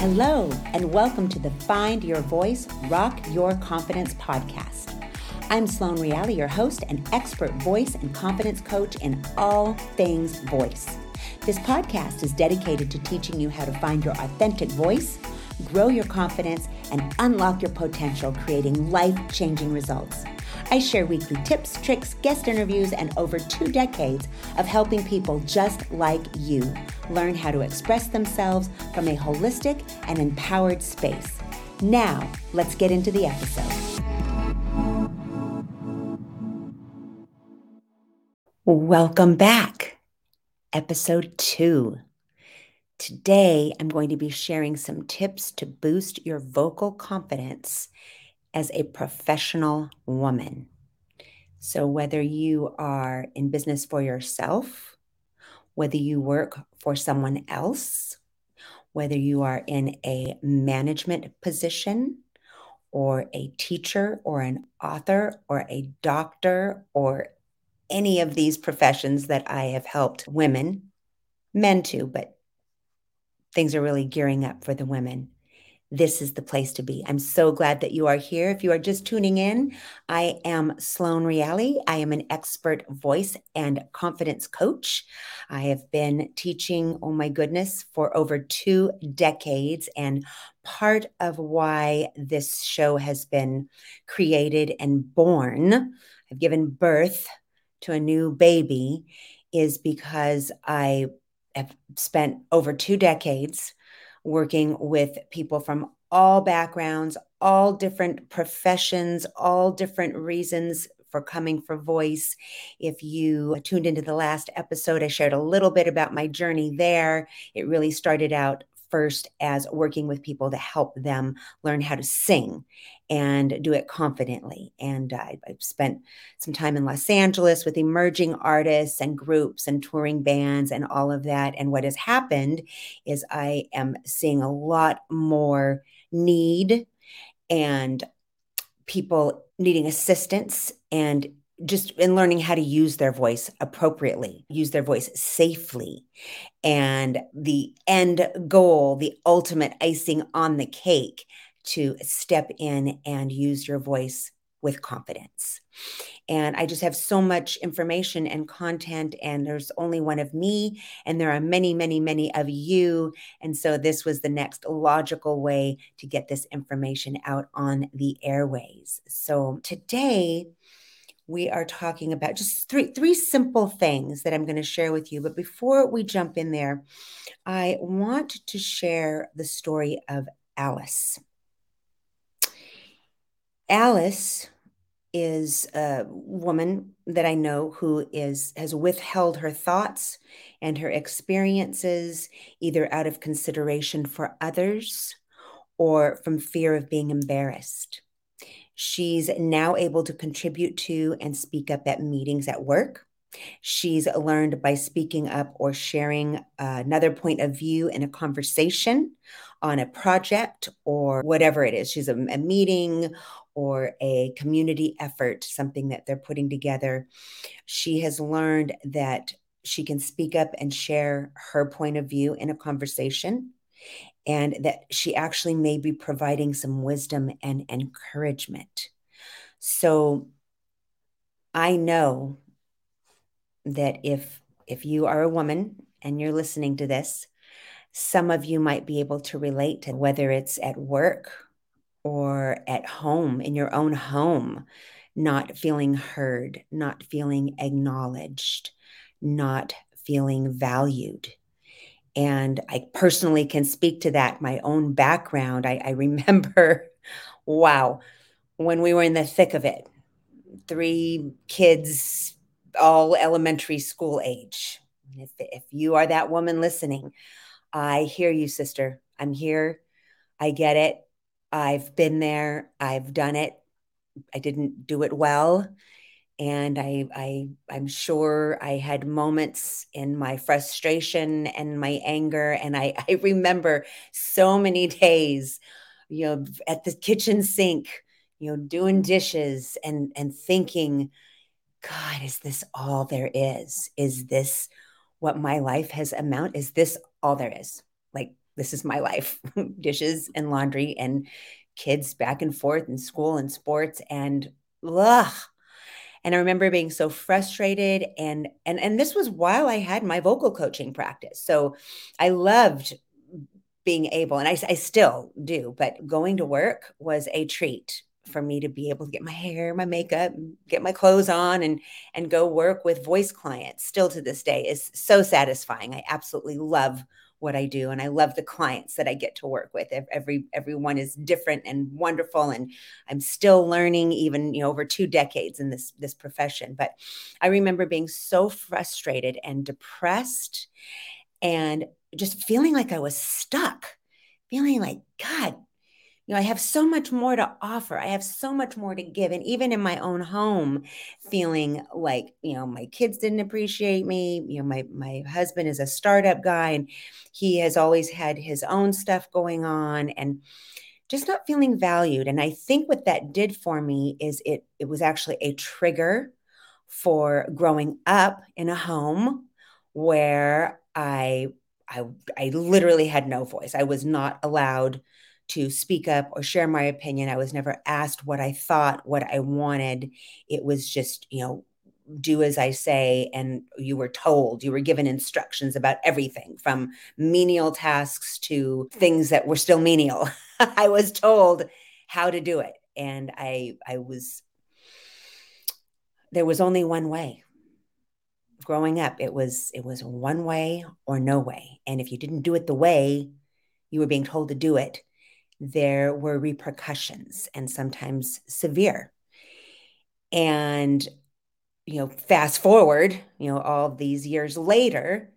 Hello, and welcome to the Find Your Voice, Rock Your Confidence podcast. I'm Sloan Reali, your host and expert voice and confidence coach in all things voice. This podcast is dedicated to teaching you how to find your authentic voice, grow your confidence, and unlock your potential, creating life changing results. I share weekly tips, tricks, guest interviews, and over two decades of helping people just like you learn how to express themselves from a holistic and empowered space. Now, let's get into the episode. Welcome back. Episode two. Today, I'm going to be sharing some tips to boost your vocal confidence as a professional woman. So, whether you are in business for yourself, whether you work for someone else, whether you are in a management position, or a teacher, or an author, or a doctor, or any of these professions that I have helped women, men too, but things are really gearing up for the women this is the place to be. I'm so glad that you are here. If you are just tuning in, I am Sloan Reali. I am an expert voice and confidence coach. I have been teaching, oh my goodness, for over two decades. And part of why this show has been created and born, I've given birth to a new baby, is because I have spent over two decades working with people from all backgrounds, all different professions, all different reasons for coming for voice. If you tuned into the last episode, I shared a little bit about my journey there. It really started out first as working with people to help them learn how to sing and do it confidently. And uh, I've spent some time in Los Angeles with emerging artists and groups and touring bands and all of that. And what has happened is I am seeing a lot more need and people needing assistance and just in learning how to use their voice appropriately, use their voice safely. And the end goal, the ultimate icing on the cake to step in and use your voice with confidence. And I just have so much information and content, and there's only one of me, and there are many, many, many of you. And so this was the next logical way to get this information out on the airways. So today, we are talking about just three three simple things that I'm going to share with you. But before we jump in there, I want to share the story of Alice. Alice is a woman that I know who is has withheld her thoughts and her experiences either out of consideration for others or from fear of being embarrassed. She's now able to contribute to and speak up at meetings at work. She's learned by speaking up or sharing another point of view in a conversation on a project or whatever it is. She's a, a meeting or a community effort, something that they're putting together. She has learned that she can speak up and share her point of view in a conversation and that she actually may be providing some wisdom and encouragement. So I know that if if you are a woman and you're listening to this, some of you might be able to relate to whether it's at work or at home in your own home, not feeling heard, not feeling acknowledged, not feeling valued. And I personally can speak to that, my own background. I, I remember, wow, when we were in the thick of it, three kids, all elementary school age. If, if you are that woman listening, I hear you, sister. I'm here. I get it. I've been there. I've done it. I didn't do it well and I, I i'm sure i had moments in my frustration and my anger and i i remember so many days you know at the kitchen sink you know doing dishes and and thinking god is this all there is is this what my life has amount is this all there is like this is my life dishes and laundry and kids back and forth in school and sports and ugh. And I remember being so frustrated and and and this was while I had my vocal coaching practice. So I loved being able and I, I still do, but going to work was a treat for me to be able to get my hair, my makeup, get my clothes on and and go work with voice clients still to this day is so satisfying. I absolutely love what I do and I love the clients that I get to work with. Every everyone is different and wonderful and I'm still learning even you know over two decades in this this profession. But I remember being so frustrated and depressed and just feeling like I was stuck. Feeling like god, you know, I have so much more to offer. I have so much more to give. And even in my own home, feeling like, you know, my kids didn't appreciate me. You know, my my husband is a startup guy and he has always had his own stuff going on and just not feeling valued. And I think what that did for me is it it was actually a trigger for growing up in a home where I I I literally had no voice. I was not allowed to speak up or share my opinion. I was never asked what I thought, what I wanted. It was just, you know, do as I say. And you were told, you were given instructions about everything from menial tasks to things that were still menial. I was told how to do it. And I, I was, there was only one way growing up it was it was one way or no way and if you didn't do it the way you were being told to do it there were repercussions and sometimes severe. And, you know, fast forward, you know, all these years later,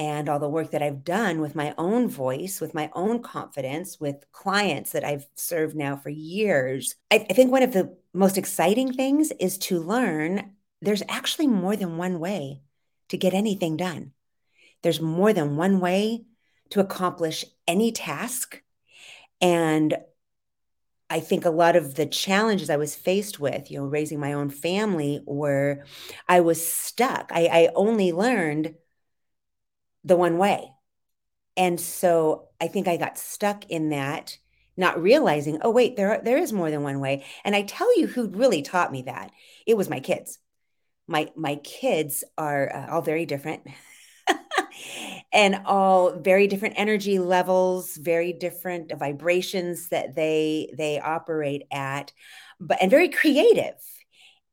and all the work that I've done with my own voice, with my own confidence, with clients that I've served now for years, I, I think one of the most exciting things is to learn there's actually more than one way to get anything done. There's more than one way to accomplish any task and I think a lot of the challenges I was faced with, you know, raising my own family, were I was stuck. I, I only learned the one way. And so I think I got stuck in that, not realizing, oh, wait, there, are, there is more than one way. And I tell you who really taught me that. It was my kids. My, my kids are uh, all very different. and all very different energy levels very different vibrations that they they operate at but and very creative.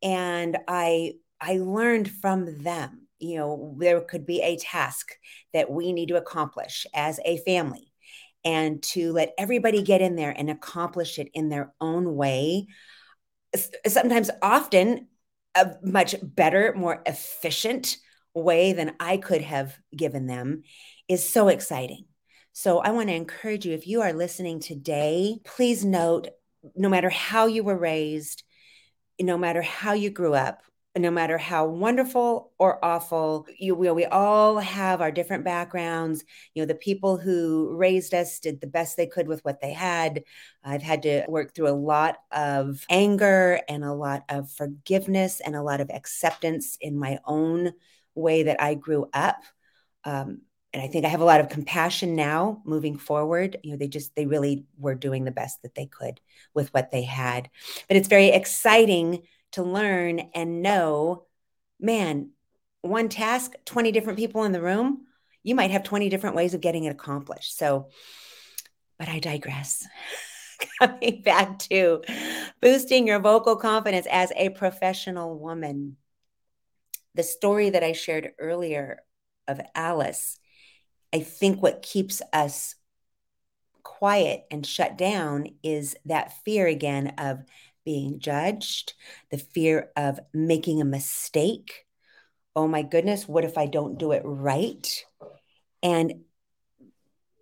And i i learned from them you know there could be a task that we need to accomplish as a family and to let everybody get in there and accomplish it in their own way. Sometimes often a much better more efficient way than I could have given them is so exciting. So I want to encourage you if you are listening today, please note no matter how you were raised, no matter how you grew up, no matter how wonderful or awful you we, we all have our different backgrounds you know the people who raised us did the best they could with what they had i've had to work through a lot of anger and a lot of forgiveness and a lot of acceptance in my own way that I grew up. Um, and I think I have a lot of compassion now moving forward. You know, they just, they really were doing the best that they could with what they had. But it's very exciting to learn and know, man, one task, 20 different people in the room, you might have 20 different ways of getting it accomplished. So, but I digress. Coming back to boosting your vocal confidence as a professional woman the story that I shared earlier of Alice, I think what keeps us quiet and shut down is that fear again of being judged, the fear of making a mistake. Oh my goodness, what if I don't do it right? And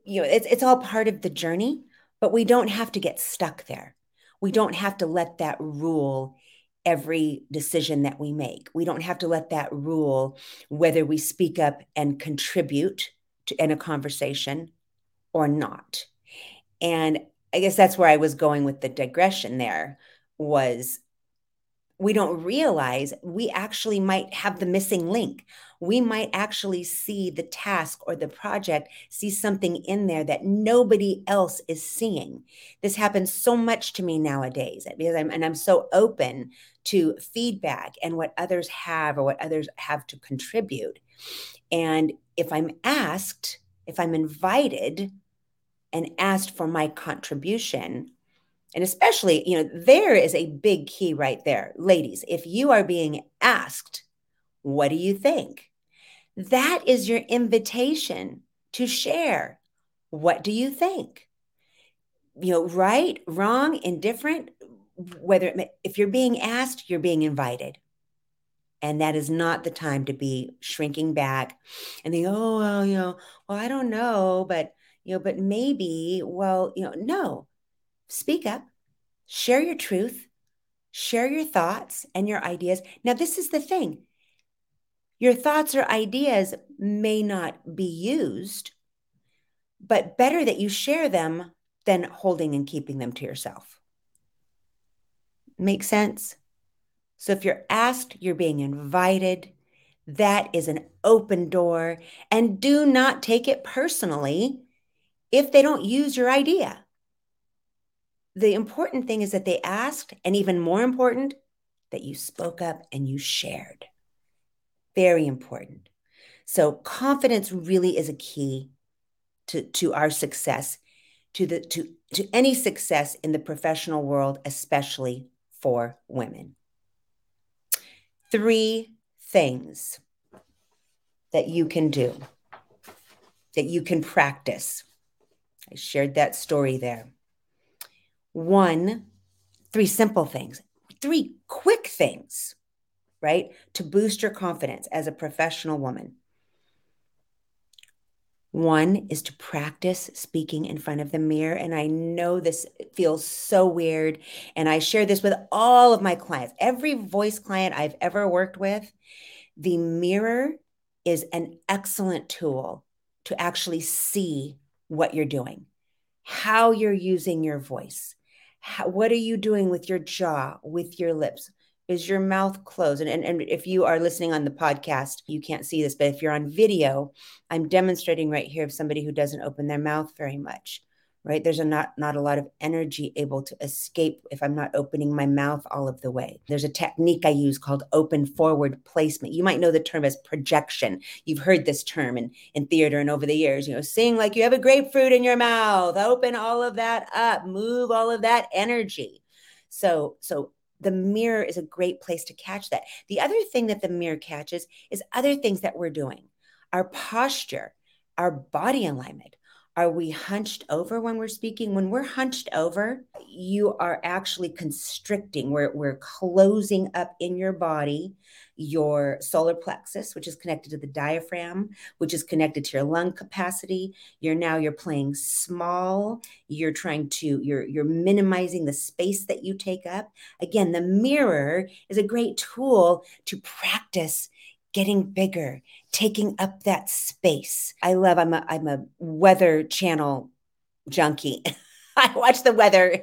you know, it's it's all part of the journey, but we don't have to get stuck there. We don't have to let that rule every decision that we make. We don't have to let that rule whether we speak up and contribute to, in a conversation or not. And I guess that's where I was going with the digression there was we don't realize we actually might have the missing link. We might actually see the task or the project, see something in there that nobody else is seeing. This happens so much to me nowadays eh, because I'm, and I'm so open to feedback and what others have or what others have to contribute. And if I'm asked, if I'm invited and asked for my contribution, and especially, you know, there is a big key right there. Ladies, if you are being asked, what do you think? That is your invitation to share. What do you think? You know, right, wrong, indifferent, whether it, if you're being asked, you're being invited. And that is not the time to be shrinking back and think, oh, well, you know, well, I don't know, but, you know, but maybe, well, you know, no, speak up, share your truth, share your thoughts and your ideas. Now, this is the thing your thoughts or ideas may not be used, but better that you share them than holding and keeping them to yourself. Make sense? So if you're asked, you're being invited. That is an open door. And do not take it personally if they don't use your idea the important thing is that they asked, and even more important, that you spoke up and you shared. Very important. So confidence really is a key to, to our success, to the to, to any success in the professional world, especially for women. Three things that you can do, that you can practice. I shared that story there. One, three simple things, three quick things, right? To boost your confidence as a professional woman. One is to practice speaking in front of the mirror. And I know this feels so weird. And I share this with all of my clients, every voice client I've ever worked with. The mirror is an excellent tool to actually see what you're doing, how you're using your voice, how, what are you doing with your jaw, with your lips? Is your mouth closed? And, and, and if you are listening on the podcast, you can't see this, but if you're on video, I'm demonstrating right here of somebody who doesn't open their mouth very much right? There's a not not a lot of energy able to escape if i'm not opening my mouth all of the way. There's a technique i use called open forward placement. You might know the term as projection. You've heard this term in in theater and over the years you know sing like you have a grapefruit in your mouth open all of that up move all of that energy. So so the mirror is a great place to catch that. The other thing that the mirror catches is other things that we're doing. Our posture our body alignment are we hunched over when we're speaking? When we're hunched over, you are actually constricting. We're, we're closing up in your body your solar plexus, which is connected to the diaphragm, which is connected to your lung capacity. You're now you're playing small. You're trying to you're you're minimizing the space that you take up. Again, the mirror is a great tool to practice getting bigger, taking up that space. I love I'm a I'm a weather channel junkie. I watch the weather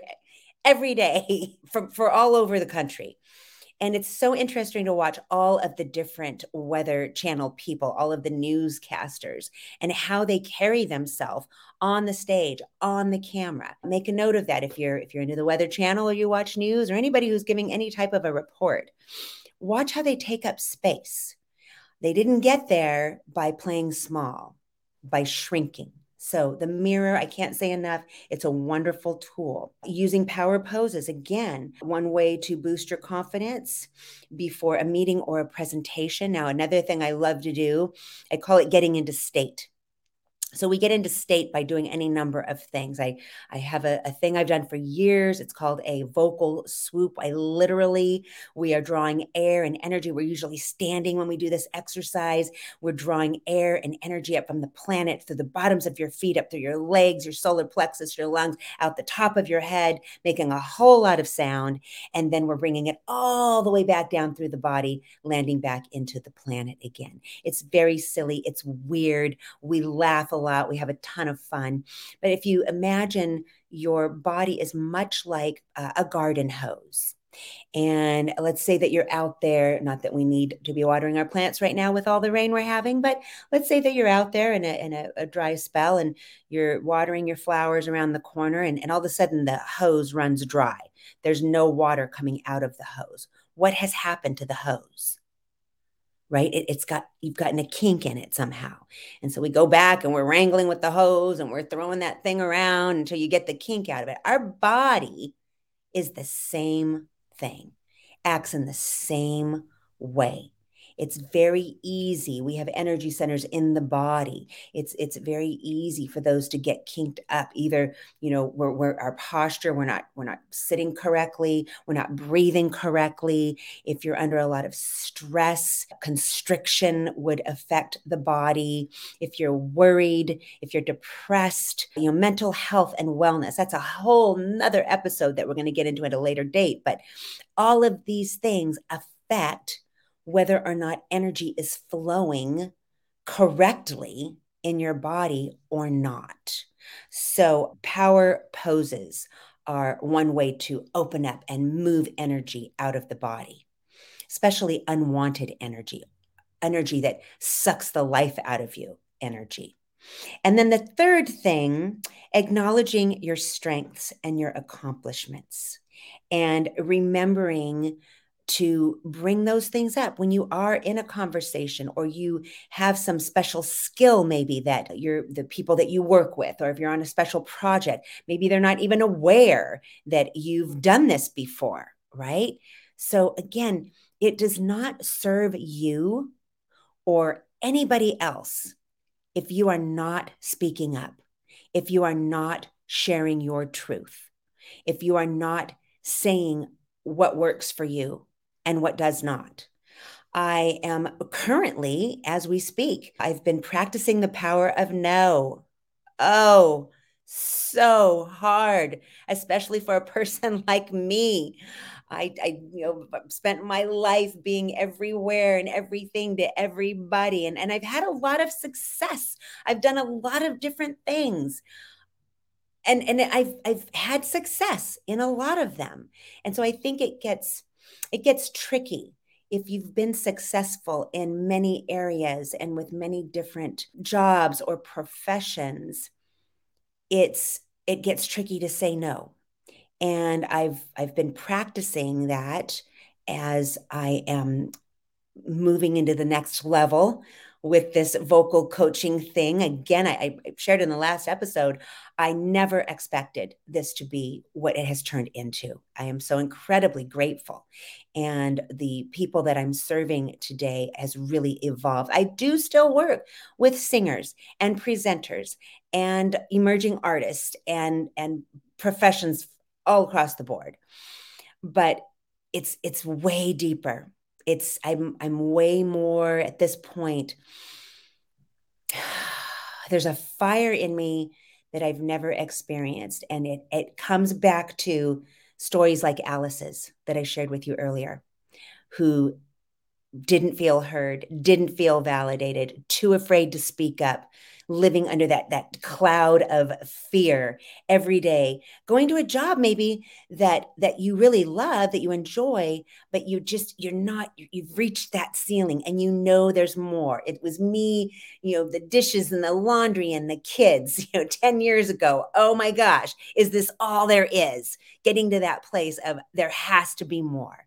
every day from for all over the country. And it's so interesting to watch all of the different weather channel people, all of the newscasters, and how they carry themselves on the stage, on the camera. Make a note of that if you're if you're into the weather channel or you watch news or anybody who's giving any type of a report. Watch how they take up space they didn't get there by playing small, by shrinking. So, the mirror, I can't say enough, it's a wonderful tool. Using power poses, again, one way to boost your confidence before a meeting or a presentation. Now, another thing I love to do, I call it getting into state so we get into state by doing any number of things. I i have a, a, thing i've done for years. It's called a vocal swoop. I literally we are drawing air and energy. We're usually standing when we do this exercise. We're drawing air and energy up from the planet through the bottoms of your feet up through your legs your solar plexus your lungs out the top of your head making a whole lot of sound. And then we're bringing it all the way back down through the body landing back into the planet again. It's very silly. It's weird. We laugh a lot. We have a ton of fun. But if you imagine your body is much like uh, a garden hose, And let's say that you're out there, not that we need to be watering our plants right now with all the rain we're having, but let's say that you're out there in a, in a, a dry spell and you're watering your flowers around the corner, and, and all of a sudden the hose runs dry. There's no water coming out of the hose. What has happened to the hose? Right? It, has got, you've gotten a kink in it somehow. And so we go back and we're wrangling with the hose and we're throwing that thing around until you get the kink out of it. Our body is the same thing, acts in the same way. It's very easy. We have energy centers in the body. It's it's very easy for those to get kinked up. Either you know we're, we're our posture, we're not we're not sitting correctly, we're not breathing correctly. If you're under a lot of stress, constriction would affect the body. If you're worried, if you're depressed, you know mental health and wellness. That's a whole nother episode that we're going to get into at a later date. But all of these things affect whether or not energy is flowing correctly in your body or not. So, power poses are one way to open up and move energy out of the body, especially unwanted energy, energy that sucks the life out of you, energy. And then the third thing, acknowledging your strengths and your accomplishments and remembering to bring those things up. When you are in a conversation or you have some special skill maybe that you're the people that you work with or if you're on a special project maybe they're not even aware that you've mm. done this before right? So again it does not serve you or anybody else if you are not speaking up if you are not sharing your truth if you are not saying what works for you and what does not. I am currently, as we speak, I've been practicing the power of no. Oh, so hard, especially for a person like me. I, I, you know, spent my life being everywhere and everything to everybody. And, and I've had a lot of success. I've done a lot of different things. And, and I've, I've had success in a lot of them. And so I think it gets it gets tricky if you've been successful in many areas and with many different jobs or professions it's it gets tricky to say no. And i've i've been practicing that as i am moving into the next level with this vocal coaching thing. Again, I, I, shared in the last episode, I never expected this to be what it has turned into. I am so incredibly grateful. And the people that I'm serving today has really evolved. I do still work with singers and presenters and emerging artists and, and professions all across the board. But it's it's way deeper it's i'm i'm way more at this point. There's a fire in me that i've never experienced and it it comes back to stories like alice's that i shared with you earlier who didn't feel heard didn't feel validated too afraid to speak up living under that that cloud of fear every day. Going to a job maybe that that you really love that you enjoy but you just you're not you've reached that ceiling and you know there's more. It was me you know the dishes and the laundry and the kids you know 10 years ago. Oh my gosh is this all there is? Getting to that place of there has to be more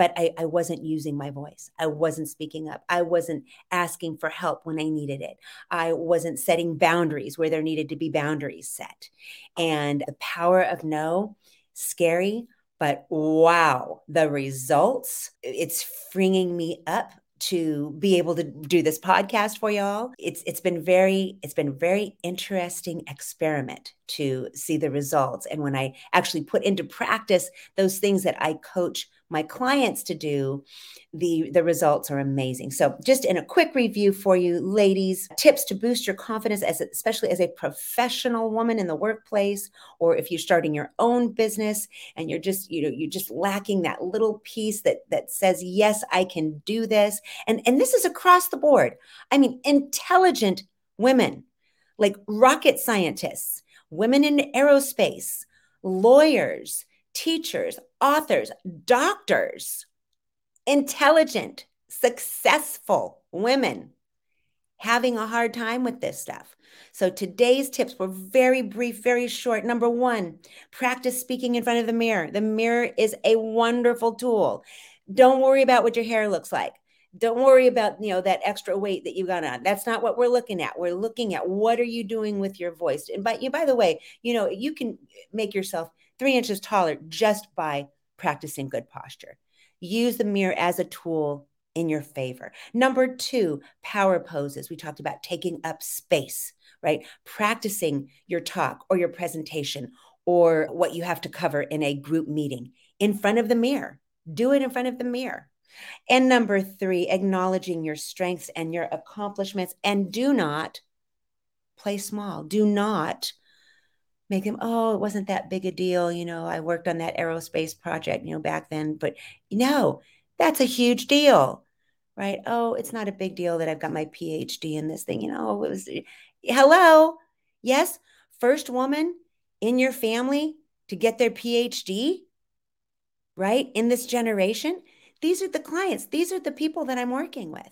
but I, I wasn't using my voice. I wasn't speaking up. I wasn't asking for help when I needed it. I wasn't setting boundaries where there needed to be boundaries set. And the power of no, scary, but wow, the results, it's freeing me up to be able to do this podcast for y'all. It's it's been very it's been very interesting experiment to see the results and when I actually put into practice those things that I coach my clients to do, the, the results are amazing. So, just in a quick review for you, ladies, tips to boost your confidence, as especially as a professional woman in the workplace, or if you're starting your own business and you're just, you know, you're just lacking that little piece that that says, yes, I can do this. And, and this is across the board. I mean, intelligent women, like rocket scientists, women in aerospace, lawyers, teachers, authors, doctors, intelligent, successful women having a hard time with this stuff. So today's tips were very brief, very short. Number one, practice speaking in front of the mirror. The mirror is a wonderful tool. Don't worry about what your hair looks like. Don't worry about, you know, that extra weight that you got on. That's not what we're looking at. We're looking at what are you doing with your voice. And by you, by the way, you know, you can make yourself three inches taller just by practicing good posture. Use the mirror as a tool in your favor. Number two, power poses. We talked about taking up space, right? Practicing your talk or your presentation or what you have to cover in a group meeting in front of the mirror. Do it in front of the mirror. And number three, acknowledging your strengths and your accomplishments. And do not play small. Do not make them, oh, it wasn't that big a deal. You know, I worked on that aerospace project, you know, back then. But no, that's a huge deal, right? Oh, it's not a big deal that I've got my PhD in this thing. You know, it was, eh, hello. Yes, first woman in your family to get their PhD, right? In this generation these are the clients, these are the people that I'm working with.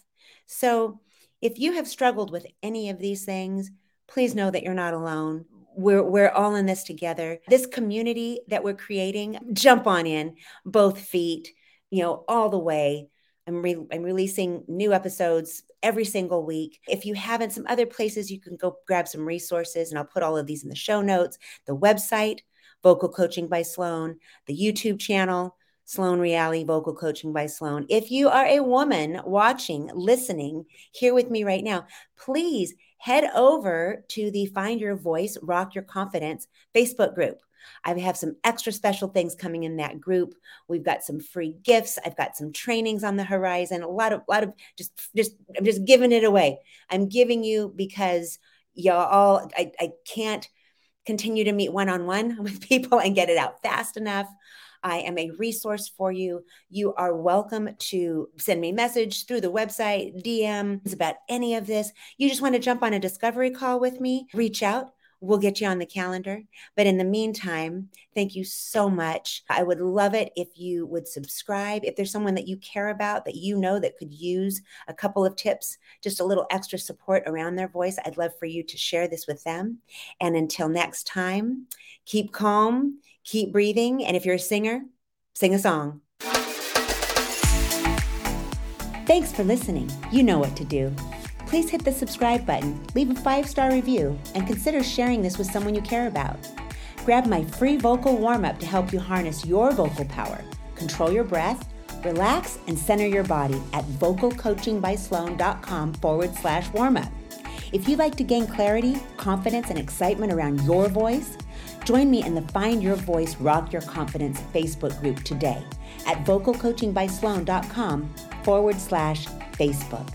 So if you have struggled with any of these things, please know that you're not alone. We're, we're all in this together. This community that we're creating, jump on in, both feet, you know, all the way. I'm, re- I'm releasing new episodes every single week. If you haven't, some other places you can go grab some resources, and I'll put all of these in the show notes. The website, Vocal Coaching by Sloan, the YouTube channel, Sloan Reality Vocal Coaching by Sloan. If you are a woman watching, listening here with me right now, please head over to the Find Your Voice, Rock Your Confidence Facebook group. I have some extra special things coming in that group. We've got some free gifts. I've got some trainings on the horizon. A lot of, lot of just, just, I'm just giving it away. I'm giving you because y'all all, I, I can't continue to meet one on one with people and get it out fast enough. I am a resource for you. You are welcome to send me a message through the website, DMs about any of this. You just want to jump on a discovery call with me, reach out. We'll get you on the calendar. But in the meantime, thank you so much. I would love it if you would subscribe. If there's someone that you care about that you know that could use a couple of tips, just a little extra support around their voice, I'd love for you to share this with them. And until next time, keep calm, keep breathing. And if you're a singer, sing a song. Thanks for listening. You know what to do. Please hit the subscribe button, leave a five star review, and consider sharing this with someone you care about. Grab my free vocal warm up to help you harness your vocal power, control your breath, relax, and center your body at vocalcoachingbysloan.com forward slash warm up. If you'd like to gain clarity, confidence, and excitement around your voice, join me in the Find Your Voice Rock Your Confidence Facebook group today at vocalcoachingbysloan.com forward slash Facebook.